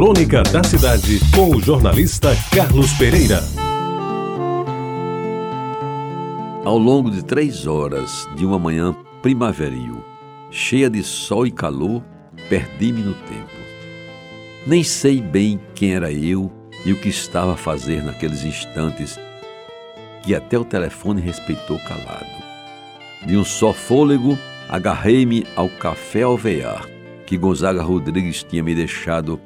Crônica da Cidade, com o jornalista Carlos Pereira. Ao longo de três horas de uma manhã primaveril, cheia de sol e calor, perdi-me no tempo. Nem sei bem quem era eu e o que estava a fazer naqueles instantes que até o telefone respeitou calado. De um só fôlego, agarrei-me ao café alvear que Gonzaga Rodrigues tinha me deixado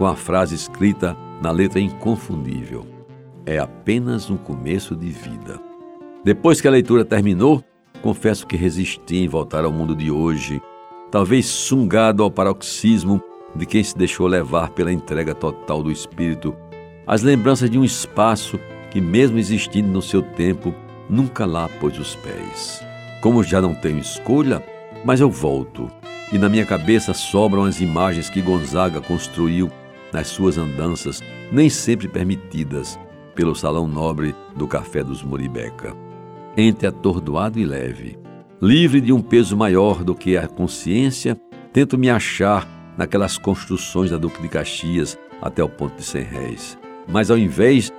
com a frase escrita na letra inconfundível: É apenas um começo de vida. Depois que a leitura terminou, confesso que resisti em voltar ao mundo de hoje, talvez sungado ao paroxismo de quem se deixou levar pela entrega total do espírito, as lembranças de um espaço que, mesmo existindo no seu tempo, nunca lá pôs os pés. Como já não tenho escolha, mas eu volto e na minha cabeça sobram as imagens que Gonzaga construiu nas suas andanças, nem sempre permitidas, pelo salão nobre do Café dos Muribeca. Entre atordoado e leve, livre de um peso maior do que a consciência, tento me achar naquelas construções da Duque de Caxias até o ponto de cem réis. Mas ao invés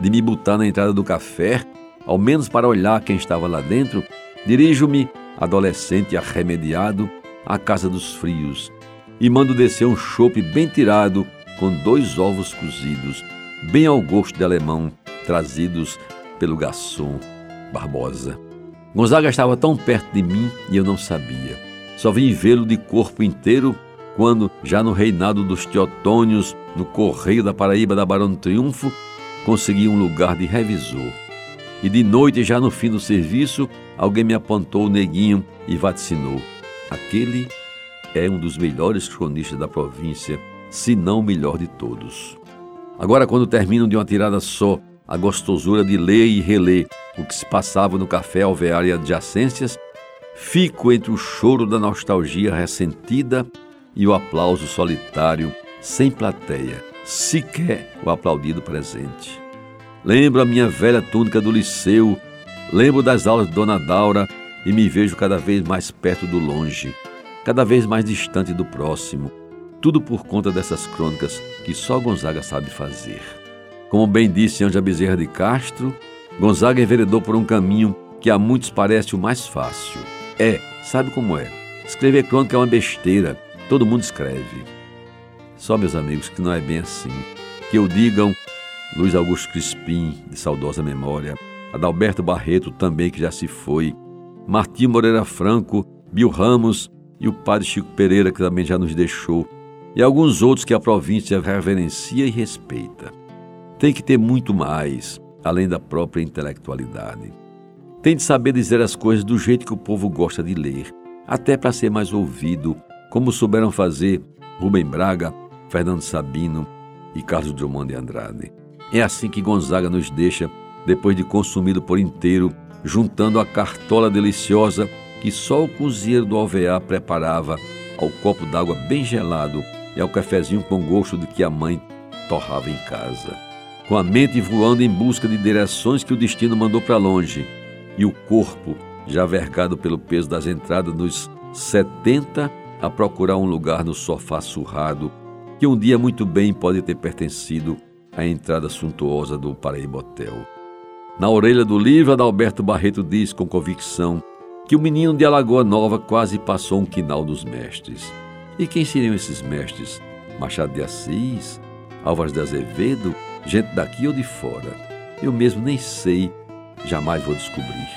de me botar na entrada do café, ao menos para olhar quem estava lá dentro, dirijo-me, adolescente arremediado, à casa dos frios e mando descer um chope bem tirado com dois ovos cozidos, bem ao gosto de alemão, trazidos pelo garçom Barbosa. Gonzaga estava tão perto de mim e eu não sabia. Só vim vê-lo de corpo inteiro quando, já no reinado dos Teotônios, no Correio da Paraíba da Barão do Triunfo, consegui um lugar de revisor. E de noite, já no fim do serviço, alguém me apontou o neguinho e vaticinou. Aquele é um dos melhores cronistas da província, se não o melhor de todos. Agora, quando termino de uma tirada só a gostosura de ler e reler o que se passava no café alvear e adjacências, fico entre o choro da nostalgia ressentida e o aplauso solitário, sem plateia, sequer o aplaudido presente. Lembro a minha velha túnica do liceu, lembro das aulas de Dona Daura e me vejo cada vez mais perto do longe, cada vez mais distante do próximo, tudo por conta dessas crônicas que só Gonzaga sabe fazer. Como bem disse Anja Bezerra de Castro, Gonzaga enveredou por um caminho que a muitos parece o mais fácil. É, sabe como é? Escrever crônica é uma besteira, todo mundo escreve. Só, meus amigos, que não é bem assim. Que o digam Luiz Augusto Crispim, de saudosa memória, Adalberto Barreto, também que já se foi, Martim Moreira Franco, Bill Ramos e o padre Chico Pereira, que também já nos deixou, e alguns outros que a província reverencia e respeita. Tem que ter muito mais, além da própria intelectualidade. Tem de saber dizer as coisas do jeito que o povo gosta de ler, até para ser mais ouvido, como souberam fazer Rubem Braga, Fernando Sabino e Carlos Drummond de Andrade. É assim que Gonzaga nos deixa, depois de consumido por inteiro juntando a cartola deliciosa que só o cozinheiro do alvear preparava ao copo d'água bem gelado e ao cafezinho com gosto de que a mãe torrava em casa. Com a mente voando em busca de direções que o destino mandou para longe e o corpo já vergado pelo peso das entradas nos 70 a procurar um lugar no sofá surrado que um dia muito bem pode ter pertencido à entrada suntuosa do Paraíba Hotel. Na orelha do livro, Adalberto Barreto diz com convicção que o menino de Alagoa Nova quase passou um quinal dos mestres. E quem seriam esses mestres? Machado de Assis? Álvares de Azevedo? Gente daqui ou de fora? Eu mesmo nem sei, jamais vou descobrir.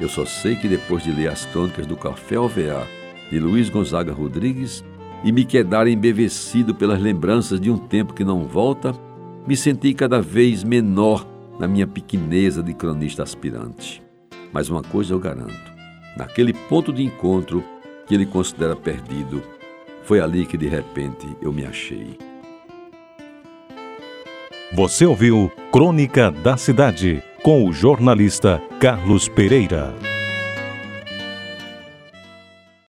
Eu só sei que depois de ler as crônicas do Café Alvear de Luiz Gonzaga Rodrigues e me quedar embevecido pelas lembranças de um tempo que não volta, me senti cada vez menor na minha pequeneza de cronista aspirante. Mas uma coisa eu garanto: naquele ponto de encontro que ele considera perdido, foi ali que de repente eu me achei. Você ouviu Crônica da Cidade com o jornalista Carlos Pereira.